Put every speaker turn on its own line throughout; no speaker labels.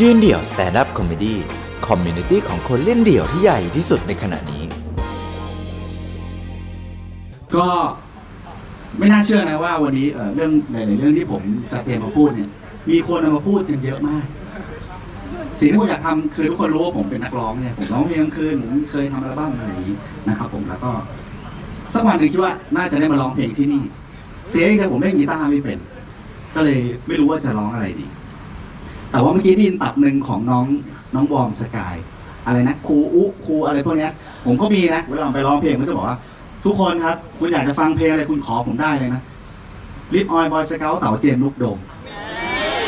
ยืนเดี่ยว stand-up comedy community ของคนเล่นเดี่ยวที่ใหญ่ที่สุดในขณะนี้
ก็ไม่น่าเชื่อนะว่าวันนี้เอ่อเรื่องหลายๆเรื่องที่ผมจะเตรียมมาพูดเนี่ย มีคนเอามาพูดกันเยอะมาก สิ่งที่ผมอยากทำคือทุกคนรู้ว่าผมเป็นนักร้องเนี่ยผมร้องเพลงกลางคืนผมเคยทำอัลบั้มอะไรอย่างนี้นะครับ ผมแล้วก็สักวันหนึ่งคิดว่าน่าจะได้มาร้องเพลงที่นี่ เสียงเดียวผมเล่นกีตาร์ไม่เป็น ก็เลยไม่รู้ว่าจะร้องอะไรดี แต่ว่าเมื่อกี้ได้ยินตับหนึ่งของน้องน้องวอมสกาย อะไรนะครูอุครูอะไรพวกเนี้ย ผมก็มีนะเวลาไปร้องเพลงก็จะบอกว่า ทุกคนครับ คุณอยากจะฟังเพลงอะไรคุณขอผมได้เลยนะลิปออยบอยสเกลเต่าเจนลูกโดม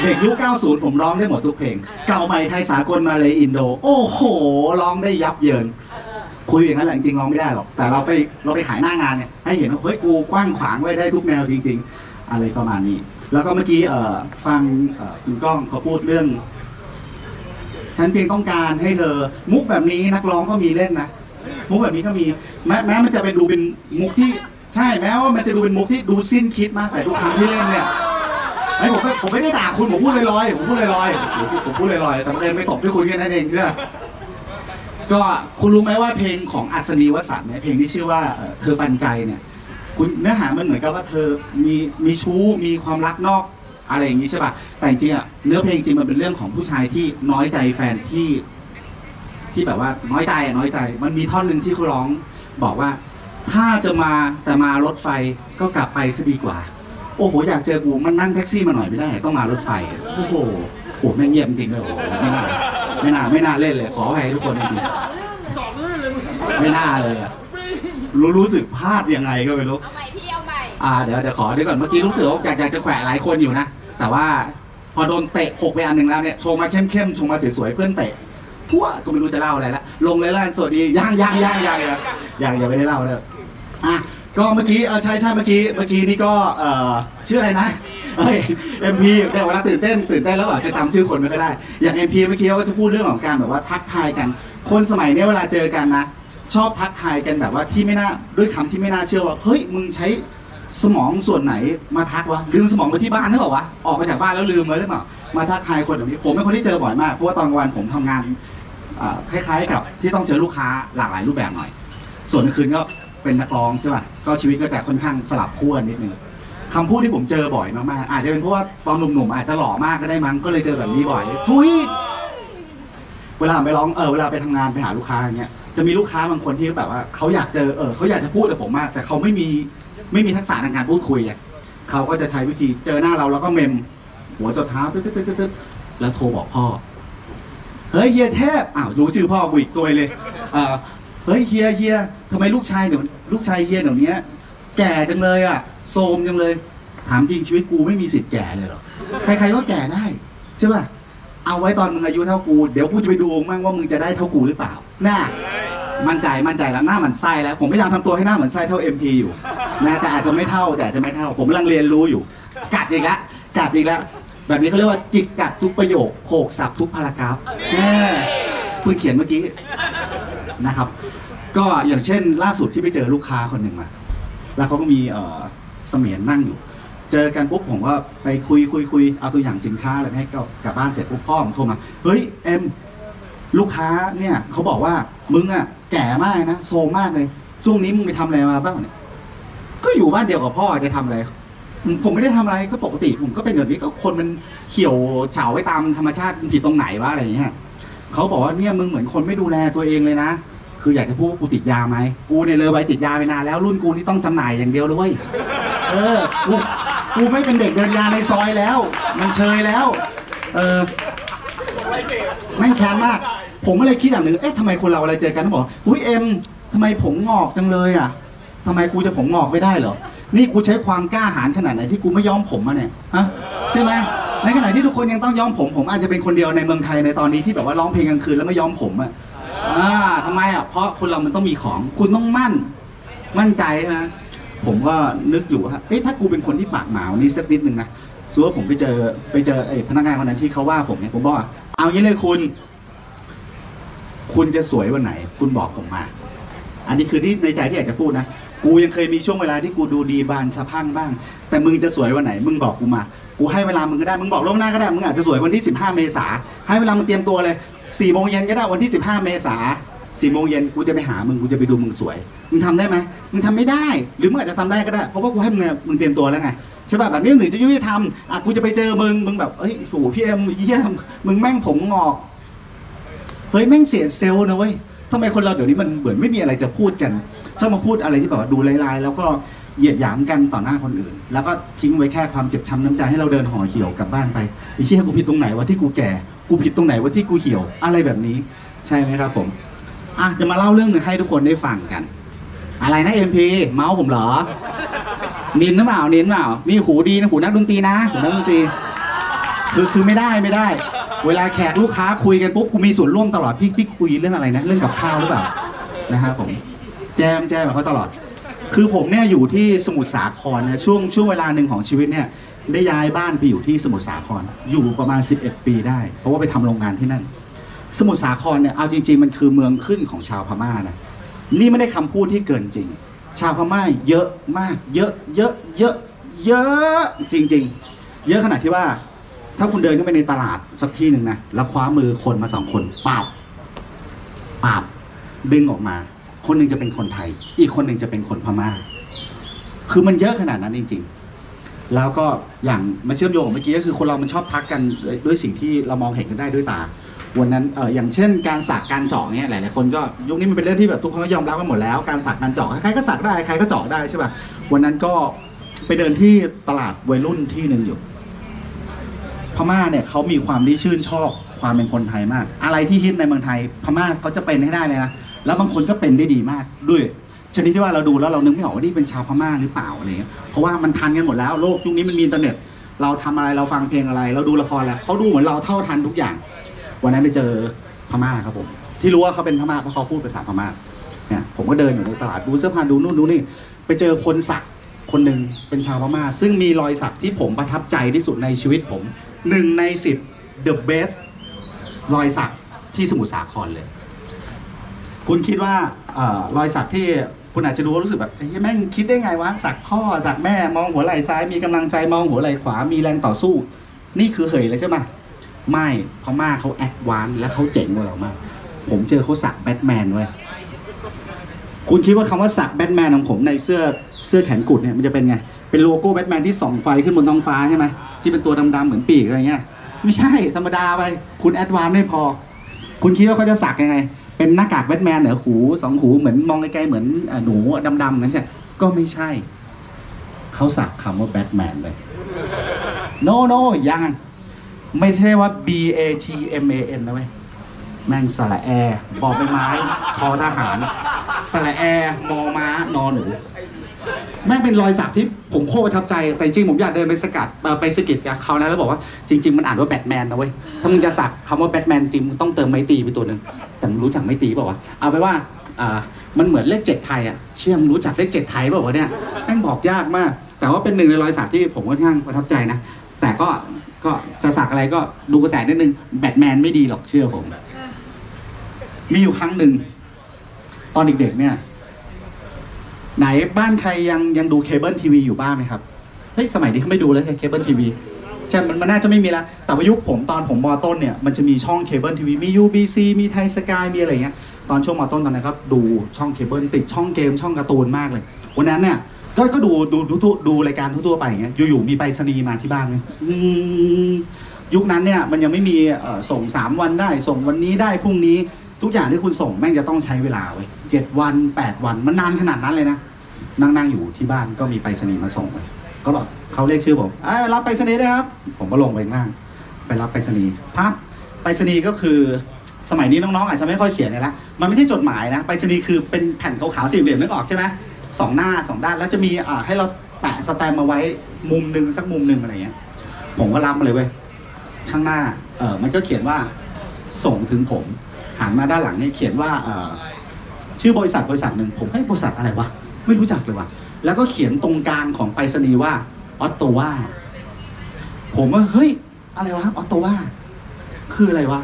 เด็กยุค 90 ผมร้องได้หมดทุกเพลง เก่าใหม่ไทยสากลมาเลยอินโด โอ้โห ร้องได้ยับเยิน คุยอย่างนั้นแหละจริงๆร้องไม่ได้หรอก แต่เราไปเราไปขายหน้างานเนี่ยให้เห็นว่าเฮ้ยกูกว้างขวางไว้ได้ทุกแนวจริง ๆ อะไรประมาณนี้ แล้วก็เมื่อกี้ฟังคุณก้องเขาพูดเรื่อง ฉันเพียงต้องการให้เธอ มุกแบบนี้นักร้องก็มีเล่นนะ มุกแบบนี้ก็มีแม้แม้มันจะเป็นดูเป็นมุกที่ใช่แม้ว่ามันจะดูเป็นมุกที่ดูสิ้นคิดมากแต่ทุกครั้งที่เล่นเนี่ยไอ้ผมผมไม่ได้ด่าคุณผมพูดลอยๆผมพูดลอยๆผมพูดลอยๆแต่บังเอิญไม่ตบด้วยคุณแค่นั้นเองเนี่ยก็คุณรู้ไหมว่าเพลงของอัศนีวสันต์เนี่ยเพลงที่ชื่อว่าเธอปันใจเนี่ย คุณเนื้อหามันเหมือนกับว่าเธอมีมีชู้มีความรักนอกอะไรอย่างนี้ใช่ป่ะแต่จริงๆอะเนื้อเพลงจริงมันเป็นเรื่องของผู้ชายที่น้อยใจแฟนที่ ที่แบบว่าน้อยใจอะน้อยใจ มันมีท่อนหนึ่งที่เขาร้องบอกว่า ถ้าจะมาแต่มารถไฟก็กลับไปซะดีกว่า โอ้โหอยากเจอกูมันนั่งแท็กซี่มาหน่อยไม่ได้ ต้องมารถไฟโอ้โหโอ้ไม่งเงียบจริงเลยโอ้ไม่น่าไม่น่าไม่น่าเล่นเลย ขออภัยทุกคนจริง
สอบลื่นเลย
ไม่น่าเลยอะ รู้รู้สึกพลาดยังไงก็ไม่รู้
เอาใหม่พี่เอาใหม่
อ่าเดี๋ยวเดี๋ยวขอเดี๋ยวก่อนเมื่อกี้รู้สึกว่าอยากอยากจะแขวะหลายคนอยู่นะ แต่ว่าพอโดนเตะหกไปอันหนึ่งแล้วเนี่ยชงมาเข้มๆชงมาสวยๆเพื่อนเตะพวกก็ไม่รู้จะเล่าอะไรละลงเลยแล้วสวัสดีย่างย่างย่างย่างย่างย่างยังไม่ได้เล่าเลยอะก็เมื่อกี้เออใช่ใช่เมื่อกี้เมื่อกี้นี่ก็เอ่อชื่ออะไรนะเอ้ยเอ็มพีเนี่ยเวลาตื่นเต้นตื่นเต้นแล้วแบบจะจำชื่อคนไม่ค่อยได้ อย่างเอ็มพีเมื่อกี้เขาก็จะพูดเรื่องของการแบบว่าทักทายกัน คนสมัยเนี้ยเวลาเจอกันนะ ชอบทักทายกันแบบว่าที่ไม่น่าด้วยคำที่ไม่น่าเชื่อว่าเฮ้ยมึงใช้สมองส่วนไหนมาทักวะลืมสมองไว้ที่บ้านหรือเปล่าวะออกมาจากบ้านแล้วลืมไว้หรือเปล่ามาทักทายคนแบบนี้ผมเป็นคนที่เจอบ่อยมากเพราะว่าตอนกลางวันผมทำงานอ่าคล้าย ๆ กับที่ต้องเจอลูกค้าหลากหลายรูปแบบหน่อย ส่วนกลางคืนก็เป็นนักร้องใช่ป่ะก็ชีวิตก็จะค่อนข้างสลับขั้วนิดนึงคำพูดที่ผมเจอบ่อยมากๆอาจจะเป็นเพราะว่าตอนหนุ่มๆอาจจะหล่อมากก็ได้มั้งก็เลยเจอแบบนี้บ่อยทุยเวลาไปร้องเออเวลาไปทำงานไปหาลูกค้าอย่างเงี้ย จะมีลูกค้าบางคนที่แบบว่าเขาอยากเจอเออเขาอยากจะพูดกับผมมาก แต่เขาไม่มีไม่มีทักษะในการพูดคุยอะเขาก็จะใช้วิธีเจอหน้าเราแล้วก็เมม หัวจดเท้าตึ๊ดตึ๊ดตึ๊ดตึ๊ดแล้วโทรบอกพ่อเฮ้ยเฮียเทพอ้าวรู้ชื่อพ่อกูอีกซวยเลยอ่าเฮ้ยเฮียเฮียทำไมลูกชายเดี๋ยวลูกชายเฮียเดี๋ยวนี้แก่จังเลยอะโทรมจังเลย ถามจริงชีวิตกูไม่มีสิทธิ์แก่เลยหรอใครๆก็แก่ได้ใช่ป่ะ เอาไว้ตอนมึงอายุเท่ากู เดี๋ยวกูจะไปดูมั่งว่ามึงจะได้เท่ากูหรือเปล่าน่ามั่นใจมั่นใจแล้วหน้าเหมือนไส้แล้ว ผมพยายามทำตัวให้หน้าเหมือนไส้เท่า MP อยู่นะแต่อาจจะไม่เท่าแต่อาจจะไม่เท่า ผมกำลังเรียนรู้อยู่ กัดอีกแล้วกัดอีกแล้วแบบนี้เขาเรียกว่าจิกกัดทุกประโยคโขกสับทุกพารากราฟแม่เพิ่งเขียนเมื่อกี้นะครับ ก็อย่างเช่นล่าสุดที่ไปเจอลูกค้าคนหนึ่งมา แล้วเขาก็มีเสมียนนั่งอยู่ เจอกันปุ๊บผมก็ไปคุยคุยคุยเอาตัวอย่างสินค้าอะไรมาให้ก็กลับบ้านเสร็จปุ๊บพ่อผมโทรมาเฮ้ยเอ็มลูกค้าเนี่ยเขาบอกว่ามึงอะแก่มากนะโซมมากเลยช่วงนี้มึงไปทำอะไรมาบ้างเนี่ยก็อยู่บ้านเดียวกับพ่อจะทำอะไรผมไม่ได้ทำอะไรก็ปกติ ผมก็เป็นแบบนี้ก็คนมันเหี่ยวเฉาไว้ตามธรรมชาติผิดตรงไหนวะอะไรอย่างเงี้ยเขาบอกว่าเนี่ยมึงเหมือนคนไม่ดูแลตัวเองเลยนะคืออยากจะพูดว่ากูติดยาไหมกูเนี่ยเลยไว้ติดยาไปนานแล้วรุ่นกูนี่ต้องจำหน่ายอย่างเดียวเลยเว้ยเออกู กูไม่เป็นเด็กเดินยาในซอยแล้ว มันเชยแล้ว เออแม่งแค้นมาก ผมก็เลยคิดอย่างหนึ่งเอ๊ะทำไมคนเราอะไรเจอกันต้องบอกอุ้ยเอ็มทำไมผมงอกจังเลยอะทำไมกูจะผมงอกไม่ได้เหรอ นี่กูใช้ความกล้าหาญขนาดไหนที่กูไม่ยอมผมมาเนี่ยฮะใช่ไหมในขณะที่ทุกคนยังต้องยอมผม ผมอาจจะเป็นคนเดียวในเมืองไทยในตอนนี้ที่แบบว่าร้องเพลงกลางคืนแล้วไม่ยอมผมอะอ่าทำไมอะเพราะคนเรามันต้องมีของ คุณต้องมั่น มั่นใจใช่ไหม ผมก็นึกอยู่ว่าเอ๊ะถ้ากูเป็นคนที่ปากหมานนี้สักนิดหนึ่งนะสัวผมไปเจอไปเจอไอ้พนักงานคนนั้นที่เขาว่าผมเนี่ยผมบอกว่าเอางี้เลยคุณ คุณจะสวยวันไหน คุณบอกผมมา อันนี้คือที่ในใจที่อยากจะพูดนะกูยังเคยมีช่วงเวลาที่กูดูดีบานสะพังบ้าง แต่มึงจะสวยวันไหน มึงบอกกูมา กูให้เวลามึงก็ได้ มึงบอกล่วงหน้าก็ได้ มึงอาจจะสวยวันที่ 15 เมษาให้เวลามึงเตรียมตัวเลย4โมงเย็นก็ได้วันที่ 15 เมษา 4โมงเย็นกูจะไปหามึงกูจะไปดูมึงสวย มึงทำได้ไหมมึงทำไม่ได้ หรือมึงอาจจะทำได้ก็ได้ เพราะว่ากูให้มึงเนี่ยมึงเตรียมตัวแล้วไงใช่ป่ะแบบนี้มึงถึงจะยุติธรรมอะกูจะไปเจอมึงมึงแบบเฮ้ยโหพี่เอ็มเยี่ยมมึงแม่งผมงอกเฮ้ยแม่งเสียเซลล์นะเว้ยทำไมคนเราเดี๋ยวนี้มันเหมือนไม่มีอะไรจะพูดกันชอบมาพูดอะไรที่แบบว่าดูลายๆ แล้วก็เหยียดหยามกันต่อหน้าคนอื่น แล้วก็ทิ้งไว้แค่ความเจ็บช้ำน้ำใจให้เราเดินห่อเหี่ยวกลับบ้านไปไอ้เชี่ยกูผิดตรงไหนวะที่กูแก่ กูผิดตรงไหนวะที่กูเหี่ยวอะไรแบบนี้ ใช่ไหมครับผม อะจะมาเล่าเรื่องหนึ่งให้ทุกคนได้ฟังกัน อะไรนะเอ็มพีเมาส์ผมเหรอ นินหรือเปล่านินเปล่า มีหูดีนะหูนักดนตรีนะหูนักดนตรี คือคือไม่ได้ไม่ได้ เวลาแขกลูกค้าคุยกันปุ๊บกูมีส่วนร่วมตลอดพี่พี่คุยเรื่องอะไรนะ เรื่องกับข้าวหรือเปล่านะครับผมแจมแจมกับเขาตลอด คือผมเนี่ยอยู่ที่สมุทรสาครนะช่วงช่วงเวลาหนึ่งของชีวิตเนี่ยได้ย้ายบ้านไปอยู่ที่สมุทรสาคร อยู่ประมาณ 11 ปีได้ เพราะว่าไปทำโรงงานที่นั่น สมุทรสาครเนี่ยเอาจริง ๆ มันคือเมืองขึ้นของชาวพม่านะนี่ไม่ได้คำพูดที่เกินจริง ชาวพม่าเยอะมาก เยอะเยอะเยอะเยอะจริง ๆ เยอะขนาดที่ว่า ถ้าคุณเดินเข้าไปในตลาดสักที่หนึ่งนะแล้วคว้ามือคนมาสองคนปาบปาบดึงออกมา คนหนึ่งจะเป็นคนไทย อีกคนหนึ่งจะเป็นคนพม่า คือมันเยอะขนาดนั้นจริง ๆ แล้วก็อย่างมาเชื่อมโยงกับเมื่อกี้ก็คือคนเรามันชอบทักกันด้วยสิ่งที่เรามองเห็นกันได้ด้วยตา วันนั้นเอออย่างเช่นการสักการเจาะเนี่ยหลายๆคนก็ยุคนี้มันเป็นเรื่องที่แบบทุกคนก็ยอมรับกันหมดแล้วการสักการเจาะใครก็สักได้ใครก็เจาะได้ใช่ป่ะวันนั้นก็ไปเดินที่ตลาดวัยรุ่นที่หนึ่งอยู่ พม่าเนี่ยเขามีความที่ชื่นชอบความเป็นคนไทยมาก อะไรที่ฮิตในเมืองไทย พม่าเขาจะเป็นให้ได้เลยนะแล้วบางคนก็เป็นได้ดีมากด้วยชนิดที่ว่าเราดูแล้วเรานึกไม่ออกว่านี่เป็นชาวพม่าหรือเปล่าอะไรเงี้ยเพราะว่ามันทันกันหมดแล้วโลกยุคนี้มันมีอินเทอร์เน็ต เราทำอะไรเราฟังเพลงอะไร เราดูละครแล้วเขาดูเหมือนเราเท่าทันทุกอย่าง วันนั้นไปเจอพม่าครับผม ที่รู้ว่าเขาเป็นพม่าเพราะเขาพูดภาษาพม่าเนี่ยผมก็เดินอยู่ในตลาดดูเสื้อผ้าดูนู่นดูนี่ ไปเจอคนสักคนหนึ่งเป็นชาวพม่า ซึ่งมีรอยสักที่ผมประทับใจที่สุดในชีวิตผมหนึ่งในสิบ the best รอยสักที่สมุทรสาครเลย คุณคิดว่าอรอยสักที่คุณอาจจะดูว่ารู้สึกแบบเฮ้ยแม่งคิดได้ไงวะสักพ่อสักแม่มองหัวไหล่ซ้ายมีกำลังใจมองหัวไหล่ขวามีแรงต่อสู้ นี่คือเหยเลยใช่ไหม ไม่พม่าเขาแอดวานและเขาเจ๋งกว่าเรามาก ผมเจอเขาสักแบทแมนไว้ยคุณคิดว่าคำว่าสักแบทแมนของผมในเสื้อเสื้อแขนกุดเนี่ยมันจะเป็นไง เป็นโลโก้แบทแมนที่ส่องไฟขึ้นบนท้องฟ้าใช่ไหมที่เป็นตัวดำๆเหมือนปีกอะไรเงี้ย ไม่ใช่ธรรมดาไปคุณแอดวานไม่พอ คุณคิดว่าเขาจะสักยังไง เป็นหน้ากากแบทแมนเหรอหูสองหูเหมือนมองไกลๆเหมือนหนูดำๆงั้นใช่ก็ไม่ใช่ เขาสักคำว่าแบทแมนเลย no no ยัง ไม่ใช่ว่า B A T M A N นะเว้ยแม่งสระแอร์บอใบไม้ทอทหาร สระแอร์มอม้านอหนูแม่งเป็นรอยสักที่ผมโคตรประทับใจ แต่จริงผมอยากเดินไปสกัดไปสกิดกับเขานะแล้วบอกว่าจริง ๆ มันอ่านว่าแบทแมนนะเว้ย ถ้ามึงจะสักคำว่าแบทแมนจริงมึงต้องเติมไม้ตีไปตัวหนึ่งแต่มึงรู้จักไม้ตีเปล่าวะเอาไปว่ามันเหมือนเลขเจ็ดไทยอะเชื่อมรู้จักเลขเจ็ดไทยเปล่าวะเนี่ยแม่งบอกยากมาก แต่ว่าเป็นหนึ่งในรอยสักที่ผมค่อนข้างประทับใจนะแต่ก็ ก็จะสักอะไรก็ดูกระแสนิดนึงแบทแมนไม่ดีหรอกเชื่อผม มีอยู่ครั้งหนึ่ง ตอนเด็กๆเนี่ย ไหนบ้านใครยังยังดูเคเบิลทีวีอยู่บ้างไหมครับเฮ้ยสมัยนี้เขาไม่ดูแล้วใช่เคเบิลทีวีใช่มันมันน่าจะไม่มีแล้ว แต่ว่ายุคผมตอนผมมอต้นเนี่ย มันจะมีช่องเคเบิลทีวี มี UBC มีไทยสกาย มีอะไรเงี้ย ตอนช่วงมอต้นตอนนั้นครับดูช่องเคเบิลติดช่องเกมช่องการ์ตูนมากเลย วันนั้นเนี่ย ก็ก็ดูดูดูดูดูรายการทั่วๆไปอย่างเงี้ยอยู่ๆมีไปรษณีย์มาที่บ้านไหมอืมยุคนั้นเนี่ยมันยังไม่มีเอ่อส่ง3วันได้ ส่งวันนี้ได้พรุ่งนี้ทุกอย่างที่คุณส่งแม่งจะต้องใช้เวลาเว้ยเจ็ดวันแปดวันมันนานขนาดนั้นเลยนะนั่งนั่งอยู่ที่บ้านก็มีไปรษณีย์มาส่งเลยก็บอกเขาเรียกชื่อผมไอ้ยรับไปรษณีย์ด้วยครับ ผมก็ลงไปข้างล่างไปรับไปรษณีย์พับไปรษณีย์ก็คือสมัยนี้น้องๆ อาจจะไม่ค่อยเขียนเลยละมันไม่ใช่จดหมายนะไปรษณีย์คือเป็นแผ่นขาวๆสี่เหลี่ยมนึกออกใช่ไหม สองหน้าสองด้านแล้วจะมีอ่าให้เราแปะสแตมมาไว้มุมหนึ่งสักมุมหนึ่งอะไรเงี้ย ผมก็รับมาเลยเว้ยข้างหน้าเออมันก็เขียนว่าส่งถึงผมหันมาด้านหลังเนี่ยเขียนว่าเออชื่อบริษัทบริษัทหนึ่งผมให้บริษัทอะไรวะไม่รู้จักเลยวะแล้วก็เขียนตรงกลางของไปรษณีย์ว่าออตโตวาผมว่าเฮ้ยอะไรวะออตโตวาคืออะไรวะ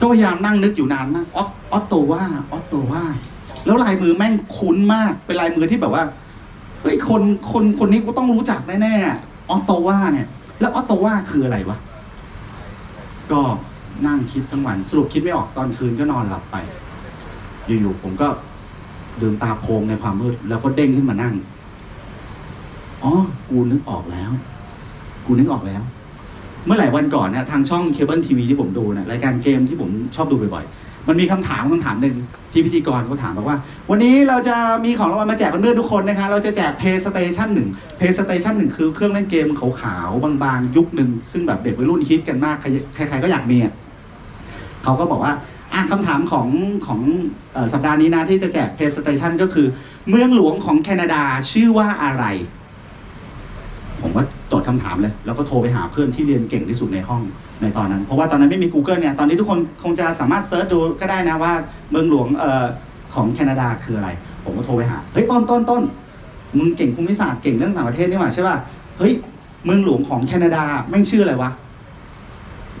ก็พยายามนั่งนึกอยู่นานมากออออตโตวาออตโตวา แล้วลายมือแม่งคุ้นมาก เป็นลายมือที่แบบว่า เฮ้ย คน คน คนนี้กูต้องรู้จักแน่ๆ ออตโตวาเนี่ย แล้วออตโตวาคืออะไรวะ ก็นั่งคิดทั้งวัน สรุปคิดไม่ออกตอนคืนก็นอนหลับไป อยู่ๆ ผมก็ลืมตาโพงในความมืด แล้วก็เด้งขึ้นมานั่ง อ๋อ กูนึกออกแล้ว กูนึกออกแล้ว เมื่อหลายวันก่อนเนี่ยทางช่องเคเบิลทีวีที่ผมดูเนี่ยรายการเกมที่ผมชอบดูบ่อยๆ มันมีคำถามคำถามหนึ่งที่พิธีกรเขาถามบอกว่า วันนี้เราจะมีของรางวัลมาแจกเพื่อนๆทุกคนนะคะ เราจะแจก PlayStation 1 PlayStation 1 คือเครื่องเล่นเกมขาวๆบางๆ ยุคหนึ่งซึ่งแบบเด็กวัยรุ่นฮิตกันมาก ใครๆก็อยากมีอะเขาก็บอกว่าอะคำถามของของอสัปดาห์นี้นะที่จะแจก PlayStation ก็คือ เมืองหลวงของแคนาดาชื่อว่าอะไร ผมก็ จดคำถามเลย แล้วก็โทรไปหาเพื่อนที่เรียนเก่งที่สุดในห้องในตอนนั้น เพราะว่าตอนนั้นไม่มี Google เนี่ย ตอนนี้ทุกคนคงจะสามารถเซิร์ชดูก็ได้นะว่าเมืองหลวงเอ่อของแคนาดาคืออะไร ผมก็โทรไปหา เฮ้ยต้นต้นต้นมึงเก่งภูมิศาสตร์เก่งเรื่องต่างประเทศนี่หว่าใช่ป่ะ เฮ้ยเมืองหลวงของแคนาดาแม่งชื่ออะไรวะ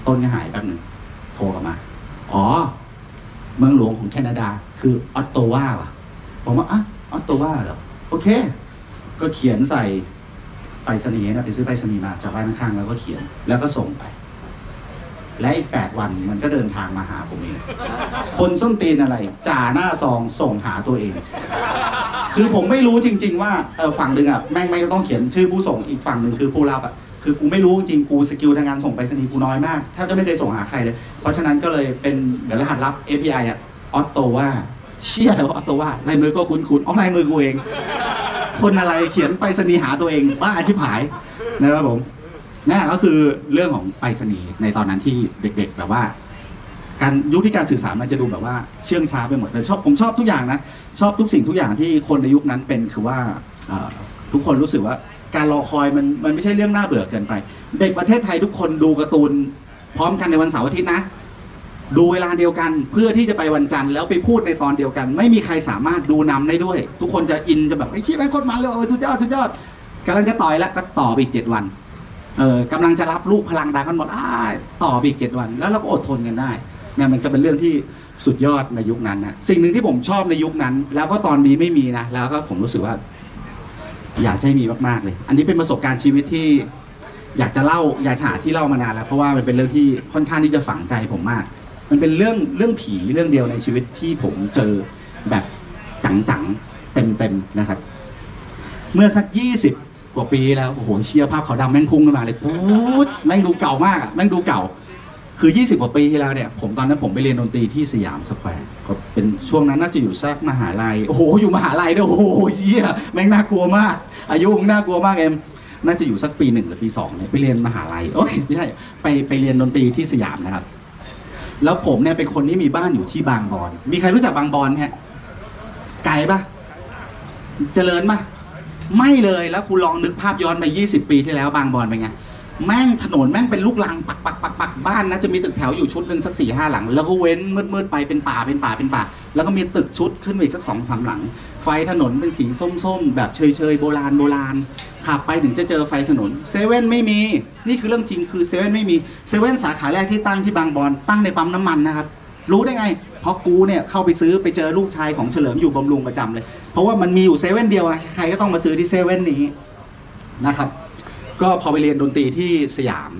ต้นก็หายแป๊บหนึ่งโทรกลับมา อ๋อ เมืองหลวงของแคนาดาคือออตโตวาว่ะ ผมว่าอะออตโตวาเหรอ โอเค ก็เขียนใส่ ไปรษณีย์นะไปซื้อไปรษณีย์มาจากบ้านข้างๆแล้วก็เขียนแล้วก็ส่งไป และอีกแปดวันมันก็เดินทางมาหาผมเอง คนส้นตีนอะไร จ่าหน้าซองส่งหาตัวเอง คือผมไม่รู้จริง ๆ ว่าเออฝั่งหนึ่งอะแม่งไม่ต้องเขียนชื่อผู้ส่งอีกฝั่งหนึ่งคือผู้รับอะคือกูไม่รู้จริงกูสกิลทางการส่งไปรษณีย์กูน้อยมากแทบจะไม่เคยส่งหาใครเลย เพราะฉะนั้นก็เลยเป็นเดี๋ยวรหัสลับ API อะออตโตว่าเชี่ยแล้วออตโตว่าลายมือก็คุ้นๆอ๋อลายมือกูเอง คนอะไรเขียนไปรษณีหาตัวเองบ้าชิบหายนะครับผมนั่นก็คือเรื่องของไปรษณีในตอนนั้นที่เด็ก ๆ แบบว่า การยุคที่การสื่อสารมันจะดูแบบว่าเชื่องช้าไปหมดเลยชอบผมชอบทุกอย่างนะชอบทุกสิ่งทุกอย่างที่คนในยุคนั้นเป็นคือว่าทุกคนรู้สึกว่าการรอคอยมันมันไม่ใช่เรื่องน่าเบื่อเกินไป เด็กประเทศไทยทุกคนดูการ์ตูนพร้อมกันในวันเสาร์อาทิตย์นะ ดูเวลาเดียวกันเพื่อที่จะไปวันจันทร์แล้วไปพูดในตอนเดียวกัน ไม่มีใครสามารถดูนำได้ด้วย ทุกคนจะอินจะแบบไอ้ขี้แม่งโคตรมันเลยโอ้สุดยอดสุดยอดกำลังจะต่อยแล้วก็ต่อไปอีกเจ็ดวันเออกำลังจะรับลูกพลังดังกันหมดอ้าต่อไปอีกเจ็ดวัน แล้วเราก็อดทนกันได้เนี่ยมันก็เป็นเรื่องที่สุดยอดในยุคนั้นนะสิ่งหนึ่งที่ผมชอบในยุคนั้น แล้วก็ตอนนี้ไม่มีนะแล้วก็ผมรู้สึกว่า อยากให้มีมากๆเลย อันนี้เป็นประสบการณ์ชีวิตที่ อยากจะเล่าอยากจะหาที่เล่ามานานแล้วเพราะว่ามันเป็นเรื่องที่ค่อนข้างที่จะฝังใจผมมาก มันเป็นเรื่องเรื่องผีเรื่องเดียวในชีวิตที่ผมเจอแบบจังๆเต็มๆนะครับ เมื่อสักยี่สิบกว่าปีแล้วโอ้โหเชียร์ภาพเขาวดำแม่งพุ่งขึ้นมาเลยปุ๊ดแม่งดูเก่ามากอะแม่งดูเก่า คือ 20 กว่าปีที่แล้วเนี่ยผมตอนนั้นผมไปเรียนดนตรีที่สยามสแควร์ก็เป็นช่วงนั้นน่าจะอยู่สักมหาลัยโอ้โหอยู่มหาลัยด้วยโอ้โหเยี่ยแม่งน่ากลัวมาก อายุมึงน่ากลัวมากเอ็มน่าจะอยู่สักปีหนึ่งหรือปีสองเนี่ยไปเรียนมหาลัยโอ้ยไม่ใช่ไปไปเรียนดนตรีที่สยามนะครับ แล้วผมเนี่ยเป็นคนที่มีบ้านอยู่ที่บางบอน มีใครรู้จักบางบอนไหมฮะไกลปะเจริญปะไม่เลยแล้วคุณลองนึกภาพย้อนไป 20 ปีที่แล้วบางบอนเป็นไง แม่งถนนแม่งเป็นลูกลังปักปักปักปักบ้านนะจะมีตึกแถวอยู่ชุดหนึ่งสักสี่ห้าหลัง แล้วก็เว้นมืดมืดๆไปเป็นป่าเป็นป่าเป็นป่า แล้วก็มีตึกชุดขึ้นไปอีกสักสองสามหลัง ไฟถนนเป็นสีส้มๆ แบบเฉยๆโบราณโบราณขับไปถึงจะเจอไฟถนนเซเว่นไม่มี นี่คือเรื่องจริงคือเซเว่นไม่มีเซเว่นสาขาแรกที่ตั้งที่บางบอนตั้งในปั๊มน้ำมันนะครับรู้ได้ไง เพราะกูเนี่ยเข้าไปซื้อไปเจอลูกชายของเฉลิมอยู่บำรุงประจำเลย เพราะว่ามันมีอยู่เซเว่นเดียวใครก็ต้องมาซื้อที่เซเว่นนี้นะครับ ก็พอไปเรียนดนตรีที่สยาม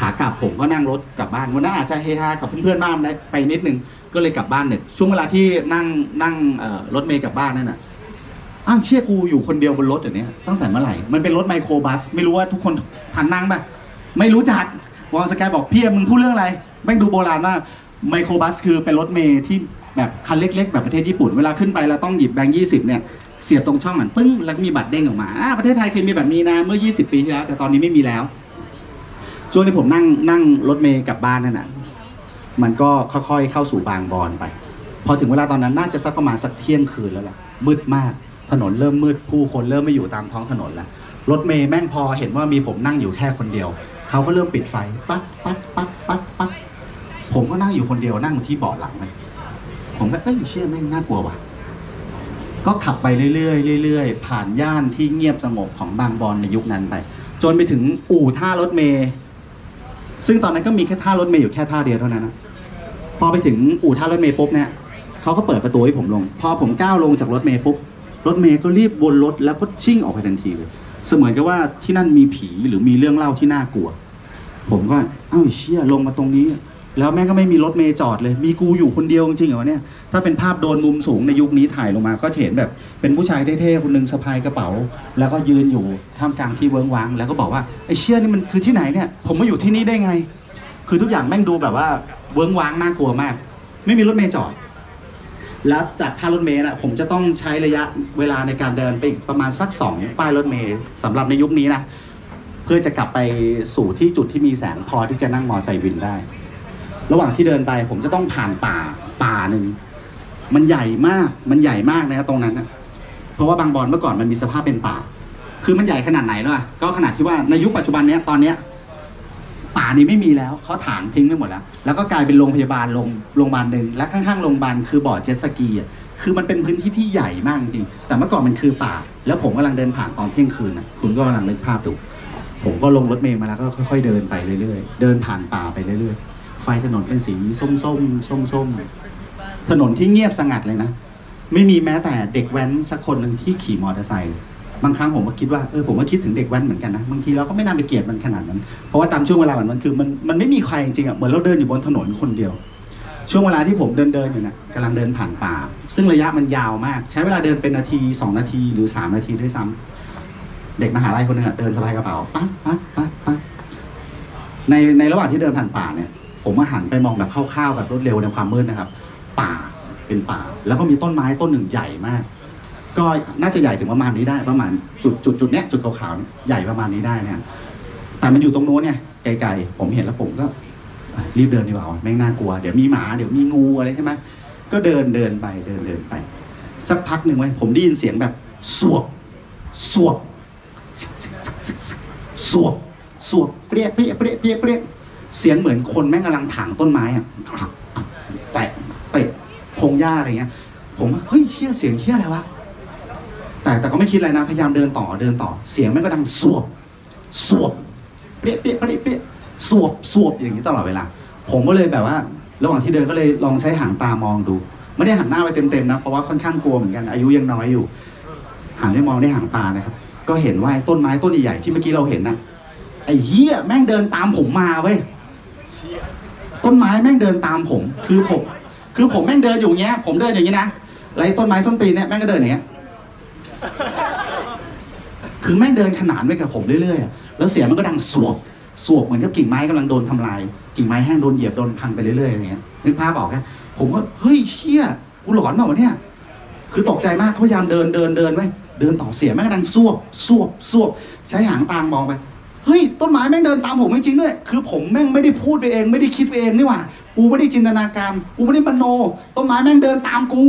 ขากลับผมก็นั่งรถกลับบ้านวันนั้นอาจจะเฮฮากับเพื่อนๆบ้างไปนิดนึงก็เลยกลับบ้านหนึ่งช่วงเวลาที่นั่งนั่งรถเมล์กลับบ้านนั่นน่ะอ้าวเชี่ยกูอยู่คนเดียวบนรถอย่างนี้ตั้งแต่เมื่อไหร่ มันเป็นรถไมโครบัส ไม่รู้ว่าทุกคนทันนั่งป่ะไม่รู้จักวอลสกายบอกพี่มึงพูดเรื่องอะไรแม่งดูโบราณมากไมโครบัสคือเป็นรถเมย์ที่แบบคันเล็ก ๆ แบบประเทศญี่ปุ่น เวลาขึ้นไปเราต้องหยิบแบงค์ยี่สิบเนี่ย เสียบตรงช่องมันปึ้งแล้วมีบัตรเด้งออกมาอ่าประเทศไทยเคยมีแบบนี้นะเมื่อ 20 ปีที่แล้ว แต่ตอนนี้ไม่มีแล้วช่วงที่ผมนั่งนั่งรถเมย์กลับบ้านนั่นน่ะมันก็ค่อยๆเข้าสู่บางบอนไป พอถึงเวลาตอนนั้นน่าจะสักประมาณสักเที่ยงคืนแล้วล่ะมืดมากถนนเริ่มมืดผู้คนเริ่มไม่อยู่ตามท้องถนนแล้วรถเมย์แม่งพอเห็นว่ามีผมนั่งอยู่แค่คนเดียว เขาก็เริ่มปิดไฟปั๊กปั๊กปั๊กปั๊กปั๊กผมก็นั่งอยู่คนเดียวนั่งที่เบาะหลังเลยผมก็เอ้ยเชื่อแม่งน่ากลัวว่ะ ก็ขับไปเรื่อยๆเรื่อยๆ ผ่านย่านที่เงียบสงบของบางบอนในยุคนั้นไป จนไปถึงอู่ท่ารถเมย์ซึ่งตอนนั้นก็มีแค่ท่ารถเมย์อยู่แค่ท่าเดียวเท่านั้นนะพอไปถึงอู่ท่ารถเมย์ปุ๊บเนี่ยเขาก็เปิดประตูให้ผมลง พอผมก้าวลงจากรถเมย์ปุ๊บรถเมย์ก็รีบวนรถแล้วก็ชิ่งออกไปทันทีเลย เสมือนกับว่าที่นั่นมีผีหรือมีเรื่องเล่าที่น่ากลัว ผมก็เอ้าไอ้เชี่ยลงมาตรงนี้ แล้วแม่งก็ไม่มีรถเมย์จอดเลย มีกูอยู่คนเดียวจริงๆเหรอเนี่ยถ้าเป็นภาพโดนมุมสูงในยุคนี้ถ่ายลงมา ก็เห็นแบบเป็นผู้ชายเท่ๆคนหนึ่งสะพายกระเป๋า แล้วก็ยืนอยู่ท่ามกลางที่เวิ้งว้าง แล้วก็บอกว่าไอ้เชี่ยนี่มันคือที่ไหนเนี่ย ผมมาอยู่ที่นี่ได้ไง คือทุกอย่างแม่งดูแบบว่าเวิ้งว้างน่ากลัวมาก ไม่มีรถเมย์จอด แล้วจากท่ารถเมล์นะผมจะต้องใช้ระยะเวลาในการเดินไปอีกประมาณสักสองป้ายรถเมล์สำหรับในยุคนี้นะเพื่อจะกลับไปสู่ที่จุดที่มีแสงพอที่จะนั่งมอไซค์วินได้ ระหว่างที่เดินไป ผมจะต้องผ่านป่าป่าหนึ่งมันใหญ่มากมันใหญ่มากนะตรงนั้นนะเพราะว่าบางบอนเมื่อก่อนมันมีสภาพเป็นป่า คือมันใหญ่ขนาดไหนด้วยก็ขนาดที่ว่าในยุคปัจจุบันเนี้ยตอนเนี้ยป่านี้ไม่มีแล้วเขาถางทิ้งไปหมดแล้ว แล้วก็กลายเป็นโรงพยาบาลโรงโรงพยาบาลหนึ่งและข้างๆโรงพยาบาลคือบ่อเจ็ตสกีอะคือมันเป็นพื้นที่ที่ใหญ่มากจริงแต่เมื่อก่อนมันคือป่า แล้วผมกำลังเดินผ่านตอนเที่ยงคืนนะคุณก็กำลังนึกภาพดู ผมก็ลงรถเมล์มาแล้วก็ค่อยๆเดินไปเรื่อยๆ เดินผ่านป่าไปเรื่อยๆ ฟถนนเป็นสีส้มๆส้มๆถนนที่เงียบสงัดเลยนะ ไม่มีแม้แต่เด็กแว้นสักคนหนึ่งที่ขี่มอเตอร์ไซค์บางครั้งผมก็คิดว่าเออผมก็คิดถึงเด็กแว้นเหมือนกันนะบางทีเราก็ไม่น่าไปเกลียดมันขนาดนั้น เพราะว่าตามช่วงเวลามันมันคือมันมันไม่มีใครจริงอะเหมือนเราเดินอยู่บนถนนคนเดียว ช่วงเวลาที่ผมเดินเดินอยู่นี่ยกำลังเดินผ่านป่า ซึ่งระยะมันยาวมาก ใช้เวลาเดินเป็นนาทีสองนาทีหรือสามนาทีด้วยซ้ำเด็กมหาลัยคนหนึ่งเดินสะพายกระเป๋าปั๊บปั๊บปั๊บปั๊บในในระหว่างที่เดินผ่านป่าเนี่ย ผมมาหันไปมองแบบคร่าวๆแบบรวดเร็วในความมืดนะครับ ป่าเป็นป่า แล้วก็มีต้นไม้ต้นหนึ่งใหญ่มาก ก็น่าจะใหญ่ถึงประมาณนี้ได้ประมาณจุดจุดจุดเนี้ยจุดขาวๆใหญ่ประมาณนี้ได้เนี่ยแต่มันอยู่ตรงโน้นเนี่ยไกลๆผมเห็นแล้วผมก็รีบเดินดีกว่าแม่งน่ากลัว เดี๋ยวมีหมาเดี๋ยวมีงูอะไรใช่ไหมก็เดินเดินไปเดินเดินไป สักพักหนึ่งไว้ผมได้ยินเสียงแบบสวบสวบสวบสวบเปรี้ยเปรี้ยเปรี้ยเปรี้ยเปรี้ย เสียงเหมือนคนแม่งกำลังถางต้นไม้อะแตะเตะพงหญ้าอะไรเงี้ย ผมว่าเฮ้ยเชี่ยเสียงเชี่ยอะไรวะแต่แต่ก็ไม่คิดอะไรนะพยายามเดินต่อเดินต่อ เสียงแม่งก็ดังสวบสวบเปี้ยเปี้ยเปี้ยเปี้ยสวบสวบอย่างนี้ตลอดเวลา ผมก็เลยแบบว่า ระหว่างที่เดินก็เลยลองใช้หางตามองดู ไม่ได้หันหน้าไปเต็มๆนะเพราะว่าค่อนข้างกลัวเหมือนกันอายุยังน้อยอยู่ หันไปมองด้วยหางตานะครับ ก็เห็นว่าต้นไม้ต้นใหญ่ๆที่เมื่อกี้เราเห็นน่ะไอ้เหี้ยแม่งเดินตามผมมาเว้ย ต้นไม้แม่งเดินตามผม คือผม คือผมแม่งเดินอยู่อย่างเงี้ย ผมเดินอย่างนี้นะไอ้ต้นไม้ส้นตีนเนี่ยแม่งก็เดินอย่างเงี้ยคือแม่งเดินขนานไปกับผมเรื่อยๆ แล้วเสียงมันก็ดังสวบ สวบเหมือนกับกิ่งไม้กำลังโดนทำลาย กิ่งไม้แห้งโดนเหยียบโดนพังไปเรื่อยๆอย่างเงี้ย นึกภาพออกไหมผมก็เฮ้ยเชี่ยกูหลอนเปล่าวะเนี่ย คือตกใจมากพยายามเดินเดินเดินไว้เดินต่อเสียงแม่งก็ดังสวบสวบสวบ ใช้หางตามมองไป ฮ้ยต้นไม้แม่งเดินตามผมจริงๆด้วย คือผมแม่งไม่ได้พูดไปเอง ไม่ได้คิดไปเองนี่หว่า กูไม่ได้จินตนาการ กูไม่ได้มโน ต้นไม้แม่งเดินตามกู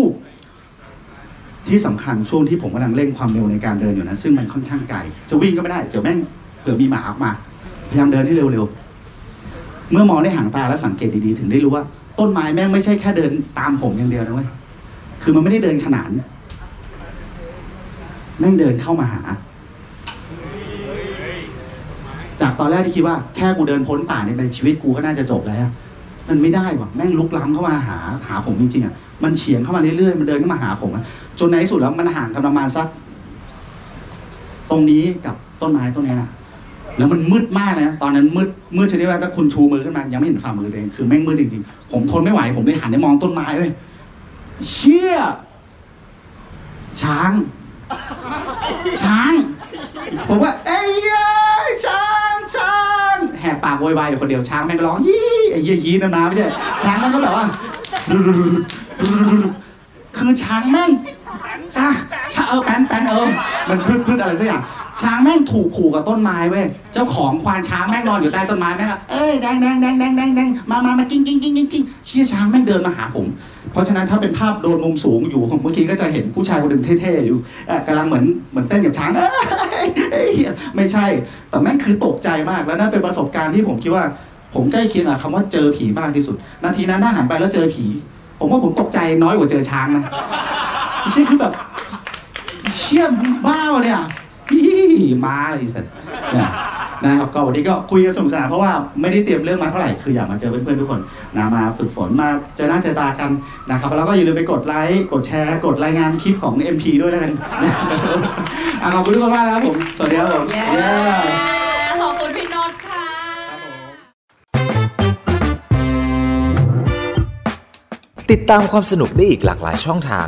ที่สำคัญช่วงที่ผมกำลังเร่งความเร็วในการเดินอยู่นะ ซึ่งมันค่อนข้างไกล จะวิ่งก็ไม่ได้ เดี๋ยวแม่งเผื่อมีหมาออกมา พยายามเดินให้เร็วๆ เมื่อมองด้วยหางตาและสังเกตดีๆ ถึงได้รู้ว่า ต้นไม้แม่งไม่ใช่แค่เดินตามผมอย่างเดียวนะเว้ย คือมันไม่ได้เดินขนาน แม่งเดินเข้ามาหา จาก ตอนแรกที่คิดว่าแค่กูเดินพ้นป่านี่ไปชีวิตกูก็น่าจะจบแล้วมันไม่ได้ว่ะแม่งลุกล้ำเข้ามาหาหาผมจริงๆอะมันเฉียงเข้ามาเรื่อยๆมันเดินเข้ามาหาผมจนในที่สุดแล้วมันห่างกันประมาณสัก ตรงนี้กับต้นไม้ต้นนี้นะแล้วมันมืดมากเลยตอนนั้นมืดมืดชนิดว่าถ้าคุณชูมือขึ้นมายังไม่เห็นฝ่ามือเองคือแม่งมืดจริงๆ ผมทนไม่ไหวผมเลยหันไปมองต้นไม้เว้ยเชี่ยช้าง ช้าง ผมว่า เอ้ยช้าง ปากโวยวายอยู่คนเดียวช้างแม่งร้องยี่ไอ้ยี่ยีนะนะไม่ใช่ช้างแม่งก็แบบว่าคือช้างแม่งช้าช้าเออแป้นแป้นเออมันพืดพืดอะไรสักอย่าง ช้างแม่งถูกผูกกับต้นไม้เว้ย เจ้าของควานช้างแม่งนอนอยู่ใต้ต้นไม้แม่งก็เอ้ยแดงแดงแดงแดงแดงแดงมามามากิ้งกิ้งกิ้งกิ้งกิ้งเชี่ยช้างแม่งเดินมาหาผม เพราะฉะนั้นถ้าเป็นภาพโดรนมุมสูงอยู่เมื่อกี้ก็จะเห็นผู้ชายคนหนึ่งเท่ๆอยู่เอ่อกำลังเหมือนเหมือนเต้นกับช้างเอ้ยเอ้ยไม่ใช่ แต่แม่งคือตกใจมากแล้วนั่นเป็นประสบการณ์ที่ผมคิดว่า ผมใกล้เคียงกับคำว่าเจอผีมากที่สุด นาทีนั้นถ้าหันไปแล้วเจอผี ผมว่าผมตกใจน้อยกว่าเจอช้างนะไม่ใช่คือแบบเชี่ยมงบ้าวะเนี่ย พี่มาอะไรสัตว์เนี่ยนะครับก็วันนี้ก็คุยกันสนุกสนานเพราะว่าไม่ได้เตรียมเรื่องมาเท่าไหร่คืออยากมาเจอเพื่อนๆทุกคนนะมาฝึกฝนมาเจอหน้าเจอตากันนะครับแล้วก็อย่าลืมไปกดไลค์กดแชร์กดรายงานคลิปของ MP ด้วยแล้วกันอะขอบคุณทุกคนมากนะครับผมสวัสดีครับผม
เย้
เย้
ขอบคุณพี่โนตค่ะ
ติดตามความสนุกได้อีกหลากหลายช่องทาง